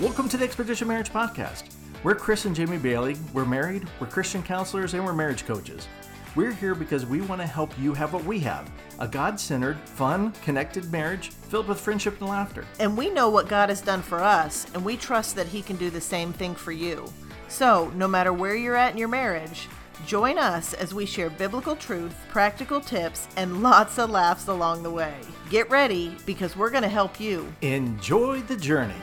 Welcome to the Expedition Marriage Podcast. We're Chris and Jamie Bailey. We're married, we're Christian counselors, and we're marriage coaches. We're here because we want to help you have what we have a God centered, fun, connected marriage filled with friendship and laughter. And we know what God has done for us, and we trust that He can do the same thing for you. So, no matter where you're at in your marriage, join us as we share biblical truth, practical tips, and lots of laughs along the way. Get ready because we're going to help you. Enjoy the journey.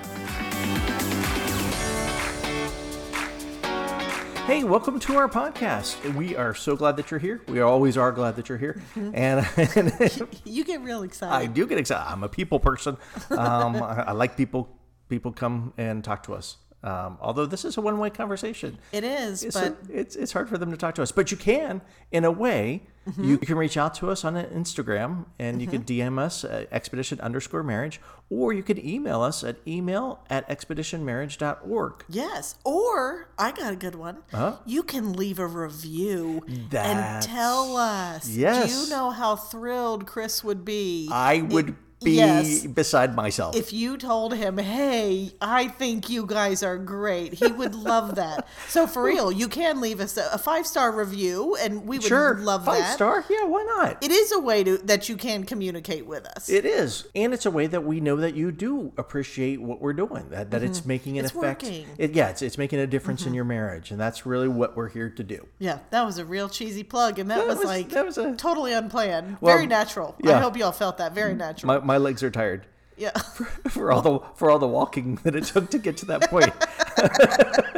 Hey, welcome to our podcast. We are so glad that you're here. We always are glad that you're here. And, and You get real excited. I do get excited. I'm a people person. Um, I, I like people. People come and talk to us. Um, although this is a one-way conversation, It is, it's, but it's it's hard for them to talk to us. But you can, in a way, you can reach out to us on Instagram and you can DM us at expedition underscore marriage, or you can email us at email at expeditionmarriage.org. yes. Or I got a good one. Uh-huh. You can leave a review and tell us. Do Yes. you know how thrilled Chris would be? I would be yes. beside myself. if you told him, "Hey, I think you guys are great," he would love that. So for real, you can leave us a, a five star review, and we would sure, love five that. star. Yeah, why not? It is a way to that you can communicate with us. It is, and it's a way that we know that you do appreciate what we're doing. That that it's making an Mm-hmm. It's effect. Mm-hmm. It, yeah, it's it's making a difference in your marriage, and that's really what we're here to do. yeah, that was a real cheesy plug, and that, That was, was- like that was a- totally unplanned, Well, very natural. I hope you all felt that very natural. My, my legs are tired yeah, for all the for all the walking that it took to get to that point.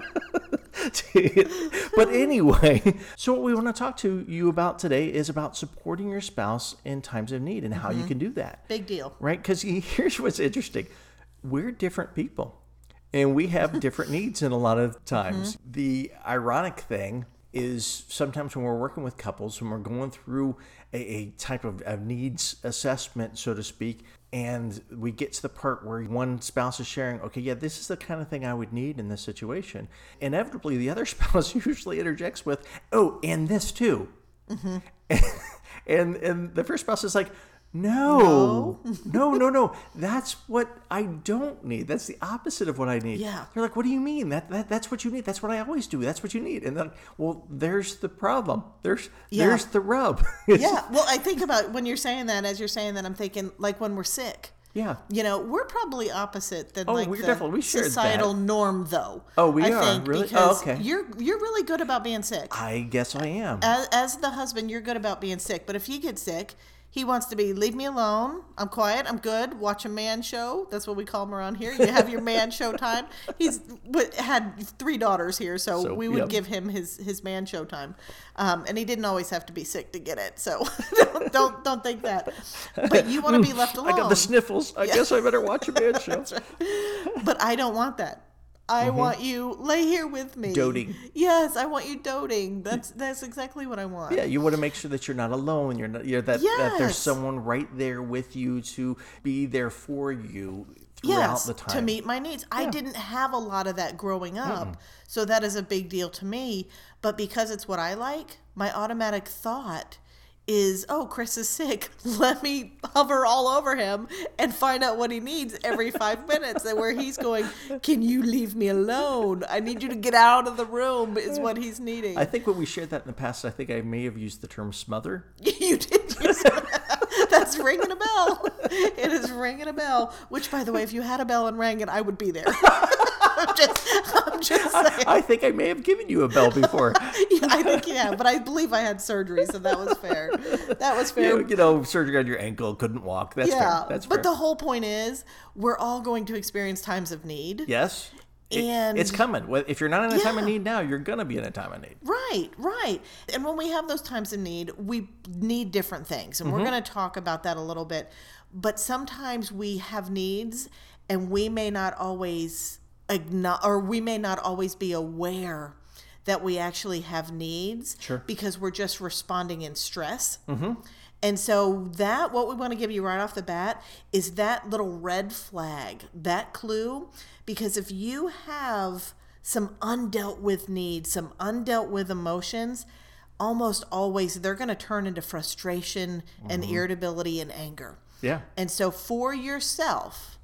but anyway, so what we want to talk to you about today is about supporting your spouse in times of need and how Mm-hmm. you can do that. big deal. right? Because here's what's interesting we're different people and we have different needs in a lot of times. The ironic thing is sometimes when we're working with couples, when we're going through a, a type of, of needs assessment, so to speak, and we get to the part where one spouse is sharing, okay, yeah, this is the kind of thing I would need in this situation. Inevitably, the other spouse usually interjects with, oh, and this too. Mm-hmm. and and the first spouse is like no no no no that's what i don't need that's the opposite of what i need Yeah. they're like what do you mean that, that that's what you need that's what i always do that's what you need and then well there's the problem there's Yeah. there's the rub Yeah, well, I think about when you're saying that, as you're saying that, I'm thinking like when we're sick. yeah You know, we're probably opposite than Oh, like we're the definitely- we shared societal that. norm, though. Oh, we I are? think Really? Oh, because okay. You're you're really good about being sick. i guess i am As, as the husband, you're good about being sick. But if he gets sick, he wants to be leave me alone. I'm quiet. I'm good. Watch a man show. That's what we call him around here. You have your man show time. He's had three daughters here, so, So, we would yep. give him his his man show time. Um, and he didn't always have to be sick to get it. So don't, don't don't think that. But you want to be left alone. i got the sniffles i guess i better watch a man show But I don't want that. I want you lay here with me. Mm-hmm. Doting. Yes, I want you doting. That's that's exactly what I want. Yeah, you want to make sure that you're not alone. You're not. You're that, that there's someone right there with you to be there for you throughout yes, the time. to meet my needs. I didn't have a lot of that growing up, so that is a big deal to me. But because it's what I like, my automatic thought is, "Oh, Chris is sick. Let me hover all over him and find out what he needs every five minutes." And where he's going, "Can you leave me alone? I need you to get out of the room." Is what he's needing. I think when we shared that in the past, I think I may have used the term smother. you did use That's ringing a bell. It is ringing a bell. Which, by the way, if you had a bell and rang it, I would be there. I'm just, I'm just saying. I think I may have given you a bell before. Yeah, I think yeah, but I believe I had surgery, so that was fair. That was fair. you, you know, surgery on your ankle, couldn't walk. That's yeah, fair. That's but fair. the whole point is, we're all going to experience times of need. yes, It- And- it's coming. If you're not in a time of need now, you're gonna be in a time of need. Right, right. And when we have those times of need, we need different things. And we're Mm-hmm. going to talk about that a little bit. But sometimes we have needs and we may not always or we may not always be aware that we actually have needs Sure. because we're just responding in stress. Mm-hmm. And so that what we want to give you right off the bat is that little red flag, that clue because if you have some undealt with needs, some undealt with emotions, almost always they're going to turn into frustration and mm-hmm. irritability and anger. Yeah. And so for yourself,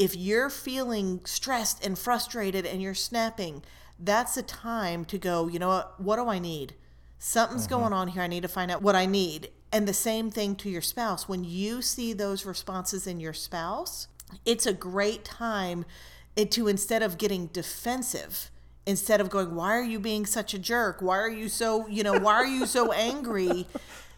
if you're feeling stressed and frustrated and you're snapping, that's a time to go, you know what? What do I need? Something's mm-hmm. going on here. I need to find out what I need. And the same thing to your spouse. When you see those responses in your spouse, it's a great time eh, to instead of getting defensive, instead of going, Why are you being such a jerk? Why are you so, you know, why are you so angry?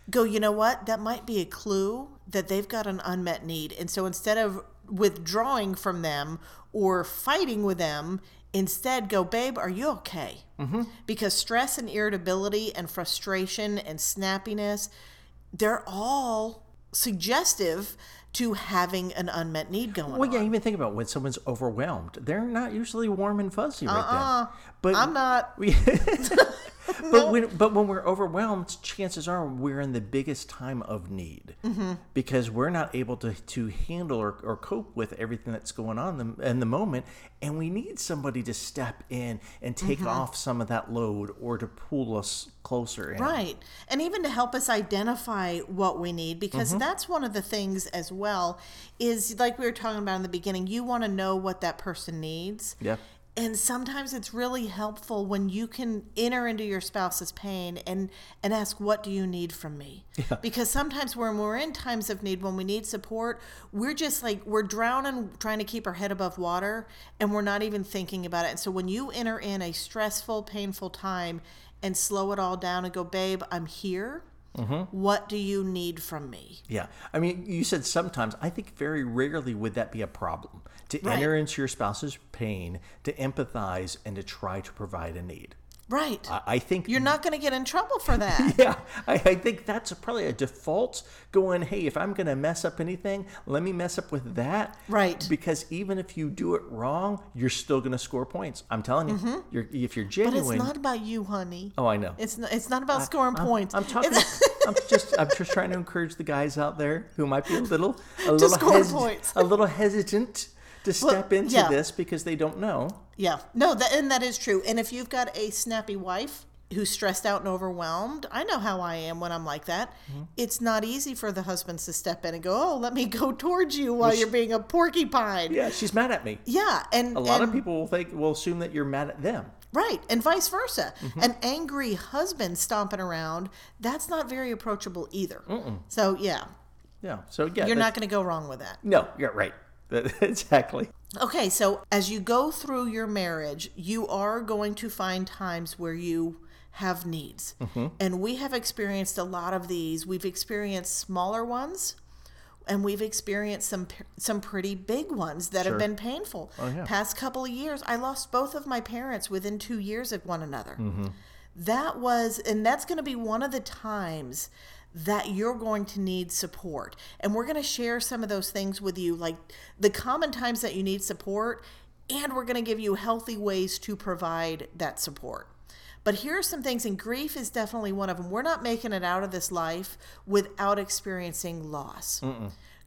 Go, you know what? That might be a clue that they've got an unmet need. And so instead of withdrawing from them or fighting with them, instead go, Babe, are you okay? Mm-hmm. Because stress and irritability and frustration and snappiness, they're all suggestive to having an unmet need going on. Well, on. yeah, even think about when someone's overwhelmed. They're not usually warm and fuzzy right Uh-uh. then. But I'm not. But when but when we're overwhelmed, chances are we're in the biggest time of need Mm-hmm. because we're not able to to handle or, or cope with everything that's going on in the, in the moment, and we need somebody to step in and take Mm-hmm. off some of that load or to pull us closer in. Right. And even to help us identify what we need, because Mm-hmm. that's one of the things as well, is like we were talking about in the beginning, you want to know what that person needs. Yeah. And sometimes it's really helpful when you can enter into your spouse's pain and and ask, "What do you need from me?" Because sometimes when we're in times of need, when we need support, we're just like we're drowning, trying to keep our head above water, and we're not even thinking about it. And so when you enter in a stressful, painful time and slow it all down and go, "Babe, I'm here. Mm-hmm. What do you need from me?" Yeah. I mean, you said sometimes. I think very rarely would that be a problem to Right. enter into your spouse's pain, to empathize, and to try to provide a need. Right. I, I think You're not going to get in trouble for that. Yeah, I, I think that's probably a default going, hey, if I'm going to mess up anything, let me mess up with that. Right. Because even if you do it wrong, you're still going to score points. I'm telling you, you're, if you're Mm-hmm. But it's not about you, honey. oh, I know. It's not, it's not about scoring points. I'm talking. I'm just. I'm just trying to encourage the guys out there who might be a little, a little, score points. a little hesitant to step into yeah. this because they don't know. Yeah, no, that and that is true. And if you've got a snappy wife who's stressed out and overwhelmed, I know how I am when I'm like that. Mm-hmm. It's not easy for the husbands to step in and go, "Oh, let me go towards you while you're being a porcupine." Yeah, she's mad at me. Yeah, and A lot and, of people will think will assume that you're mad at them. right, and vice versa. Mm-hmm. An angry husband stomping around, that's not very approachable either. So yeah, Yeah. So yeah, you're not going to go wrong with that. No, you're right. exactly. Okay, so as you go through your marriage, you are going to find times where you have needs. Mm-hmm. And we have experienced a lot of these. We've experienced smaller ones and we've experienced some some pretty big ones that have been painful. Oh, yeah. Past couple of years, I lost both of my parents within 2 years of one another. Mm-hmm. That was and that's going to be one of the times that you're going to need support. And we're going to share some of those things with you, like the common times that you need support, and we're going to give you healthy ways to provide that support. But here are some things, and grief is definitely one of them. We're not making it out of this life without experiencing loss.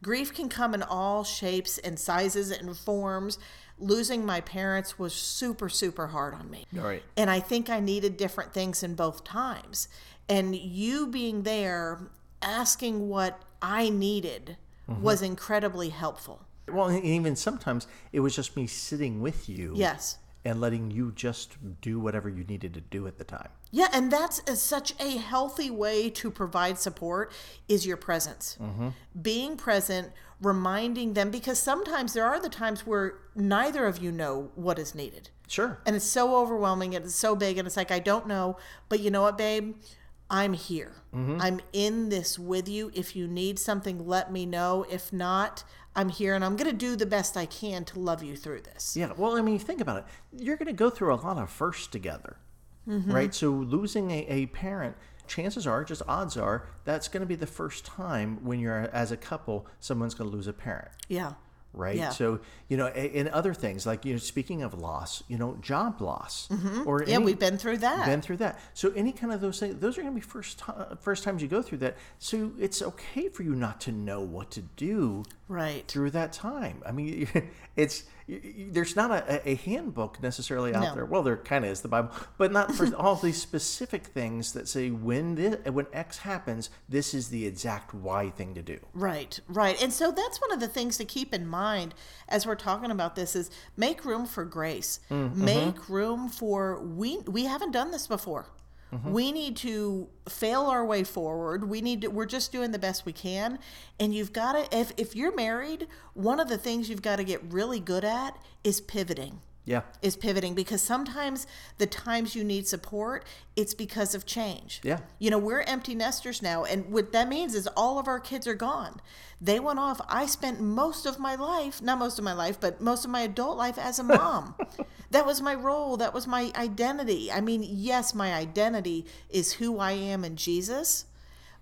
Grief can come in all shapes and sizes and forms. Losing my parents was super, super hard on me. All right. And I think I needed different things in both times. And you being there, asking what I needed, mm-hmm. was incredibly helpful. Well, and even sometimes it was just me sitting with you. Yes. And letting you just do whatever you needed to do at the time. Yeah, and that's a, such a healthy way to provide support is your presence. Mm-hmm. Being present, reminding them because sometimes there are the times where neither of you know what is needed. Sure. And it's so overwhelming and it's so big and it's like I don't know, but you know what, babe? I'm here. Mm-hmm. I'm in this with you. If you need something, let me know. If not, I'm here and I'm going to do the best I can to love you through this. Yeah. Well, I mean, think about it. You're going to go through a lot of firsts together, Mm-hmm. right? So losing a, a parent, chances are, just odds are, that's going to be the first time when you're as a couple, someone's going to lose a parent. Yeah. right? Yeah. So you know, and other things like you know, speaking of loss, you know, job loss, Mm-hmm. Yeah, any- we've been through that. been through that. So any kind of those things, those are going to be first ti first times you go through that. So it's okay for you not to know what to do right. through that time. I mean, it's there's not a, a handbook necessarily out No. there. Well, there kind of is the Bible, but not for all these specific things that say when this, when X happens, this is the exact Y thing to do. Right, right. And so that's one of the things to keep in mind as we're talking about this is make room for grace. Mm, make mm-hmm. room for we we haven't done this before. Mm-hmm. We need to fail our way forward. We need to we're just doing the best we can. And you've got to if if you're married, one of the things you've got to get really good at is pivoting Yeah. is pivoting because sometimes the times you need support it's because of change. Yeah. you know we're empty nesters now and what that means is all of our kids are gone. They went off. I spent most of my life not most of my life but most of my adult life as a mom. That was my role. That was my identity. I mean yes my identity is who i am in jesus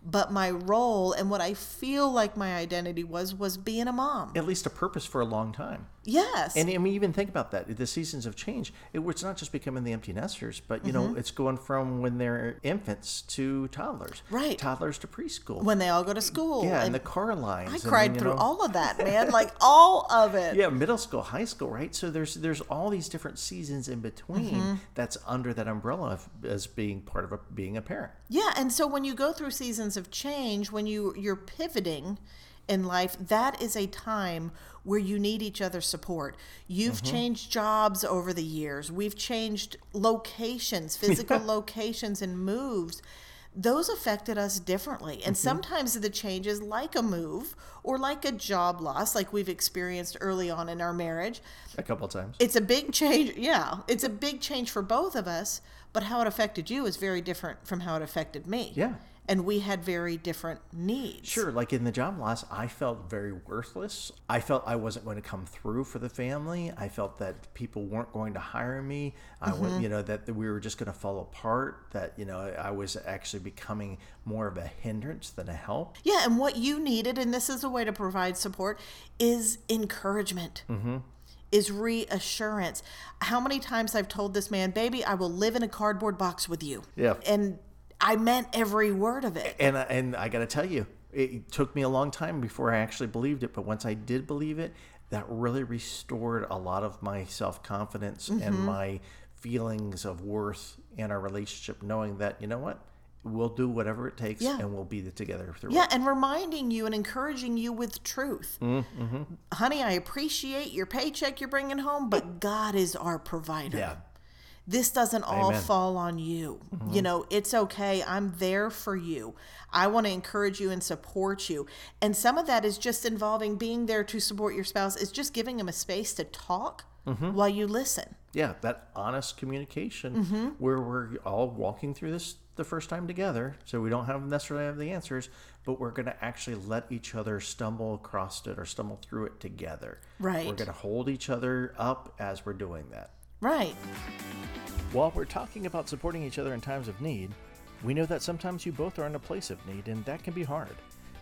but my role and what i feel like my identity was was being a mom. At least a purpose for a long time. Yes And I mean, even think about that. The seasons have changed. It, it's not just becoming the empty nesters, but you know, it's going from when they're infants to toddlers, Right. Toddlers to preschool. when they all go to school yeah, and, and the car lines. I cried then, through know- all of that, man. Like all of it. Yeah, middle school, high school, right? So there's there's all these different seasons in between Mm-hmm. that's under that umbrella of, as being part of a, being a parent. Yeah, and so when you go through seasons of change, when you you're pivoting in life, that is a time where you need each other's support. You've Mm-hmm. changed jobs over the years. We've changed locations, physical locations and moves. Those affected us differently. And Mm-hmm. sometimes the changes like a move or like a job loss like we've experienced early on in our marriage, A couple of times. it's a big change. Yeah, it's a big change for both of us, but how it affected you is very different from how it affected me. Yeah. And we had very different needs. Sure, like in the job loss, I felt very worthless. I felt I wasn't going to come through for the family. I felt that people weren't going to hire me. I Mm-hmm. went, you know, that we were just going to fall apart. That you know, I was actually becoming more of a hindrance than a help. Yeah, and what you needed, and this is a way to provide support, is encouragement. Mm-hmm. Is reassurance. How many times I've told this man, baby, I will live in a cardboard box with you. Yeah. And I meant every word of it. and and I got to tell you, it took me a long time before I actually believed it. But once I did believe it, that really restored a lot of my self confidence and Mm-hmm. my feelings of worth in our relationship, knowing that you know what, we'll do whatever it takes, Yeah. and we'll be together through Yeah, it. and reminding you and encouraging you with truth. Mm-hmm. Honey, I appreciate your paycheck you're bringing home, but God is our provider. Yeah, This doesn't all Amen. fall on you. You know, it's okay. I'm there for you. I want to encourage you and support you. And some of that is just involving being there to support your spouse, is just giving them a space to talk while you listen. yeah, that honest communication Mm-hmm. where we're all walking through this the first time together, so we don't have necessarily have the answers, but we're going to actually let each other stumble across it or stumble through it together. Right. We're going to hold each other up as we're doing that. Right. While we're talking about supporting each other in times of need, we know that sometimes you both are in a place of need and that can be hard.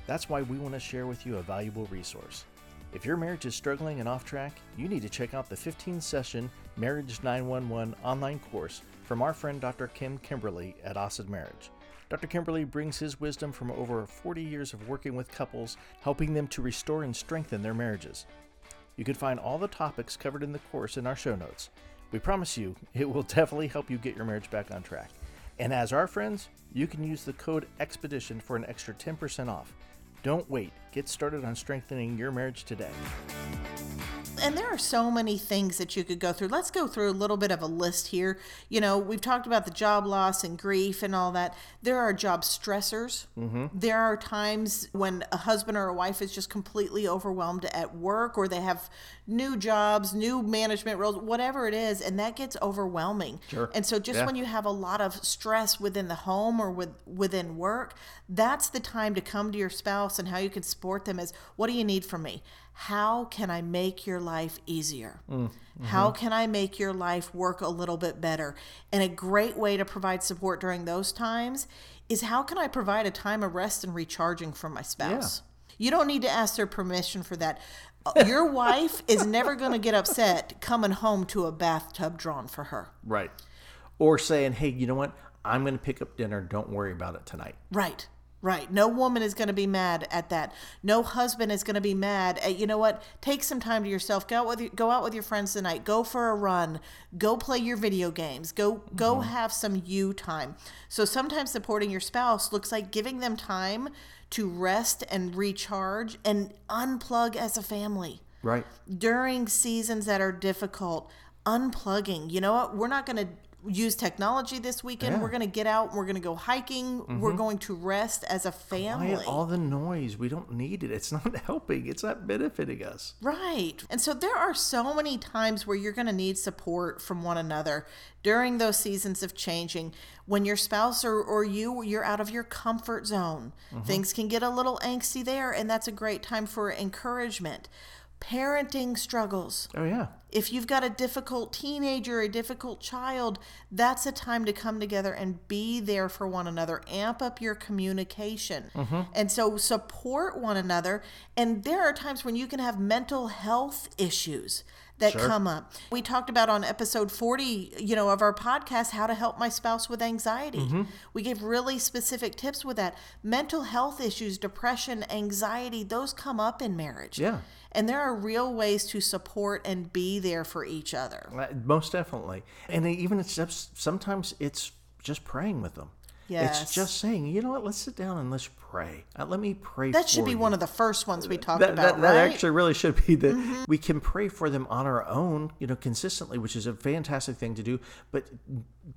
That's why we want to share with you a valuable resource. If your marriage is struggling and off track, you need to check out the 15 session Marriage 911 online course from our friend Dr. Kim Kimberling at Awesome Marriage. Dr. Kimberling brings his wisdom from over 40 years of working with couples, helping them to restore and strengthen their marriages. You can find all the topics covered in the course in our show notes. We promise you, it will definitely help you get your marriage back on track. And as our friends, you can use the code EXPEDITION for an extra 10% off. Don't wait. Get started on strengthening your marriage today. And there are so many things that you could go through. Let's go through a little bit of a list here. You know, we've talked about the job loss and grief and all that. There are job stressors. Mm-hmm. There are times when a husband or a wife is just completely overwhelmed at work or they have new jobs, new management roles, whatever it is, and that gets overwhelming. Sure. And so just Yeah. when you have a lot of stress within the home or with within work, that's the time to come to your spouse and how you can support them is what do you need from me? How can I make your life easier? How can I make your life work a little bit better? And a great way to provide support during those times is how can I provide a time of rest and recharging for my spouse? You don't need to ask their permission for that. Uh, Your wife is never going to get upset coming home to a bathtub drawn for her. Right. Or saying, hey, you know what? I'm going to pick up dinner. Don't worry about it tonight. Right. Right. No woman is going to be mad at that. No husband is going to be mad at, you know what? Take some time to yourself. Go out with your, go out with your friends tonight. Go for a run. Go play your video games. Go go mm-hmm. have some you time. So sometimes supporting your spouse looks like giving them time to rest and recharge and unplug as a family Right. during seasons that are difficult, unplugging. You know what? We're not going to use technology this weekend. Yeah. We're going to get out. We're going to go hiking. We're mm-hmm. going to rest as a family. Quiet all the noise. We don't need it. It's not helping. It's not benefiting us. Right. And so there are so many times where you're going to need support from one another during those seasons of changing. When your spouse or, or you, you're out of your comfort zone, mm-hmm. things can get a little angsty there, and that's a great time for encouragement. Parenting struggles. Oh yeah. If you've got a difficult teenager, a difficult child, that's a time to come together and be there for one another. Amp up your communication. Mm-hmm. And so support one another. And there are times when you can have mental health issues that Sure. come up. We talked about on episode 40, you know, of our podcast how to help my spouse with anxiety. We gave really specific tips with that. Mental health issues, depression, anxiety, those come up in marriage. Yeah. And there are real ways to support and be there for each other. Uh, Most definitely. And even it's just sometimes it's just praying with them. Yes. It's just saying, you know what? Let's sit down and let's pray. Uh, let me pray. That should be you. one of the first ones we talked that, about, that, that right? Mm-hmm. actually really should be that we can pray for them on our own, you know, consistently, which is a fantastic thing to do. But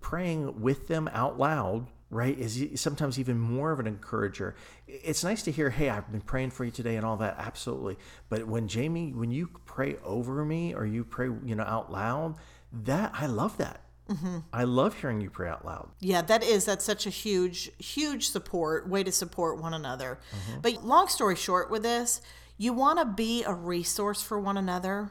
praying with them out loud, right, is sometimes even more of an encourager. It's nice to hear, hey, I've been praying for you today and all that, absolutely. But when Jamie, when you pray over me or you pray, you know, out loud, that I love that. Mm-hmm. I love hearing you pray out loud. Yeah, that is that's such a huge huge support way to support one another. Mm-hmm. But long story short with this, you want to be a resource for one another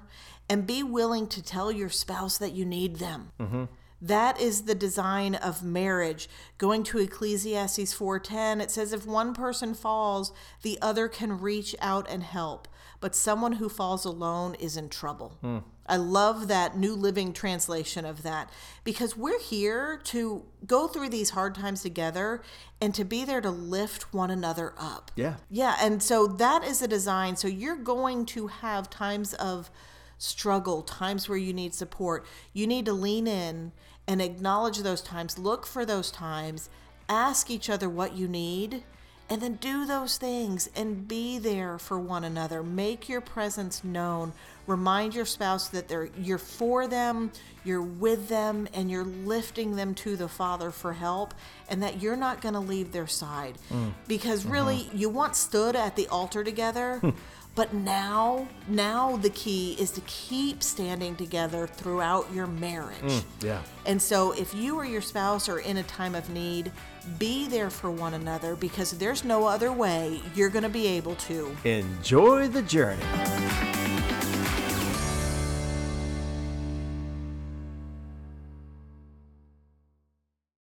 and be willing to tell your spouse that you need them. Mm-hmm. That is the design of marriage. Going to Ecclesiastes 4:10, it says if one person falls, the other can reach out and help, but someone who falls alone is in trouble. Hmm. I love that New Living translation of that because we're here to go through these hard times together and to be there to lift one another up. Yeah. Yeah, and so that is the design. So you're going to have times of struggle, times where you need support. You need to lean in and acknowledge those times, look for those times, ask each other what you need, and then do those things and be there for one another. Make your presence known. Remind your spouse that they're you're for them, you're with them, and you're lifting them to the Father for help, and that you're not going to leave their side. Mm. Because mm-hmm. really, you once stood at the altar together. But now, now the key is to keep standing together throughout your marriage. Mm, yeah. And so, if you or your spouse are in a time of need, be there for one another because there's no other way you're going to be able to. Enjoy the journey.